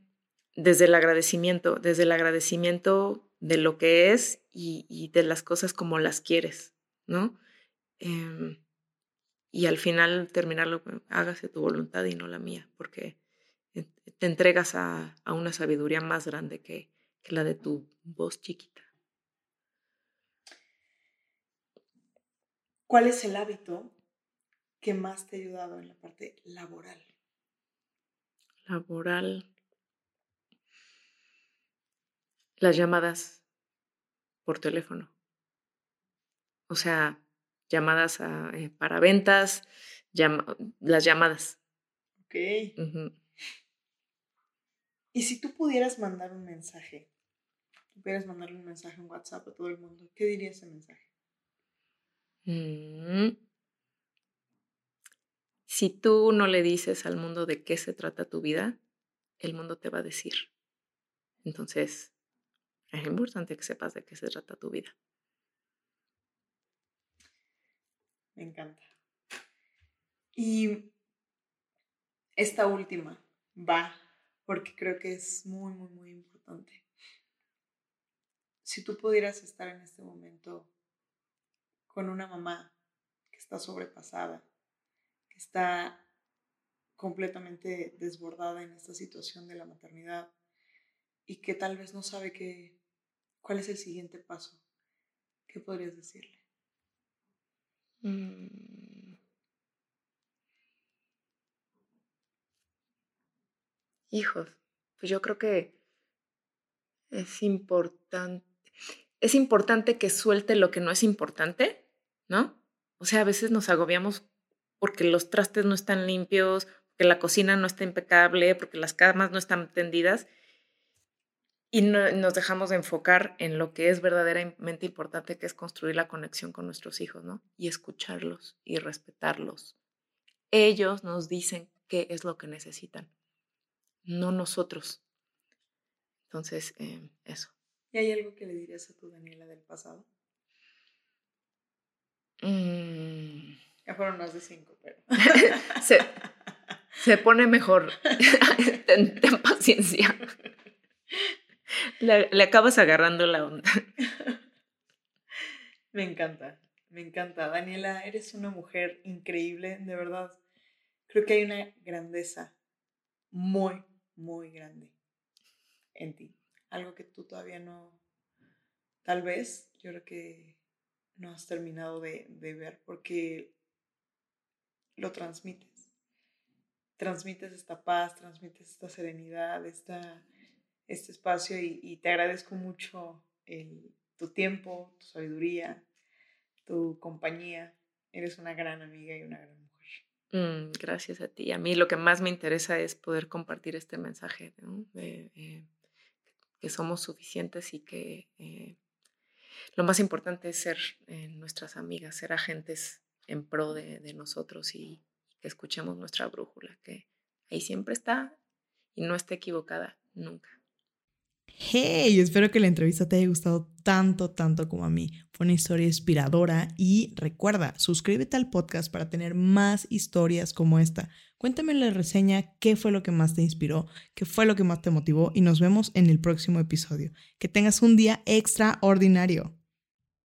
S1: desde el agradecimiento, desde el agradecimiento de lo que es y, de las cosas como las quieres, ¿no? Em, y al final terminarlo, hágase tu voluntad y no la mía, porque te entregas a, una sabiduría más grande que, que la de tu voz chiquita.
S2: ¿Cuál es el hábito que más te ha ayudado en la parte laboral?
S1: Laboral las llamadas por teléfono. O sea, llamadas eh, para ventas, las llamadas.
S2: Ok. Y si tú pudieras mandar un mensaje, pudieras mandarle un mensaje en WhatsApp a todo el mundo, ¿qué diría ese mensaje?
S1: Mm. Si tú no le dices al mundo de qué se trata tu vida, el mundo te va a decir. Entonces, es importante que sepas de qué se trata tu vida.
S2: Me encanta. Y esta última va, porque creo que es muy, muy, muy importante. Si tú pudieras estar en este momento con una mamá que está sobrepasada, que está completamente desbordada en esta situación de la maternidad y que tal vez no sabe qué, ¿Cuál es el siguiente paso? ¿Qué podrías decirle?
S1: Mm. Hijos, pues yo creo que Es importante. Es importante que suelte lo que no es importante, ¿no? O sea, a veces nos agobiamos porque los trastes no están limpios, porque la cocina no está impecable, porque las camas no están tendidas y nos dejamos de enfocar en lo que es verdaderamente importante, que es construir la conexión con nuestros hijos, ¿no? Y escucharlos y respetarlos. Ellos nos dicen qué es lo que necesitan, no nosotros. Entonces, em, eso.
S2: ¿Y hay algo que le dirías a tu Daniela del pasado?
S1: Mm.
S2: Ya fueron más de cinco, pero.
S1: se, se, pone mejor. ten paciencia. Le, acabas agarrando la onda.
S2: Me encanta, me encanta. Daniela, eres una mujer increíble, de verdad. Creo que hay una grandeza muy, muy grande en ti. Algo que tú todavía no, tal vez, yo creo que no has terminado de, de ver porque lo transmites. Transmites esta paz, transmites esta serenidad, esta este espacio y, te agradezco mucho tu tiempo, tu sabiduría, tu compañía. Eres una gran amiga y una gran mujer.
S1: Mm, gracias a ti. A mí lo que más me interesa es poder compartir este mensaje, de, eh, que somos suficientes y que eh, lo más importante es ser eh, nuestras amigas, ser agentes en pro de, nosotros y escuchemos nuestra brújula, que ahí siempre está y no está equivocada nunca.
S2: Hey, espero que la entrevista te haya gustado tanto, tanto como a mí. Fue una historia inspiradora y recuerda, suscríbete al podcast para tener más historias como esta. Cuéntame en la reseña qué fue lo que más te inspiró, qué fue lo que más te motivó y nos vemos en el próximo episodio. Que tengas un día extraordinario.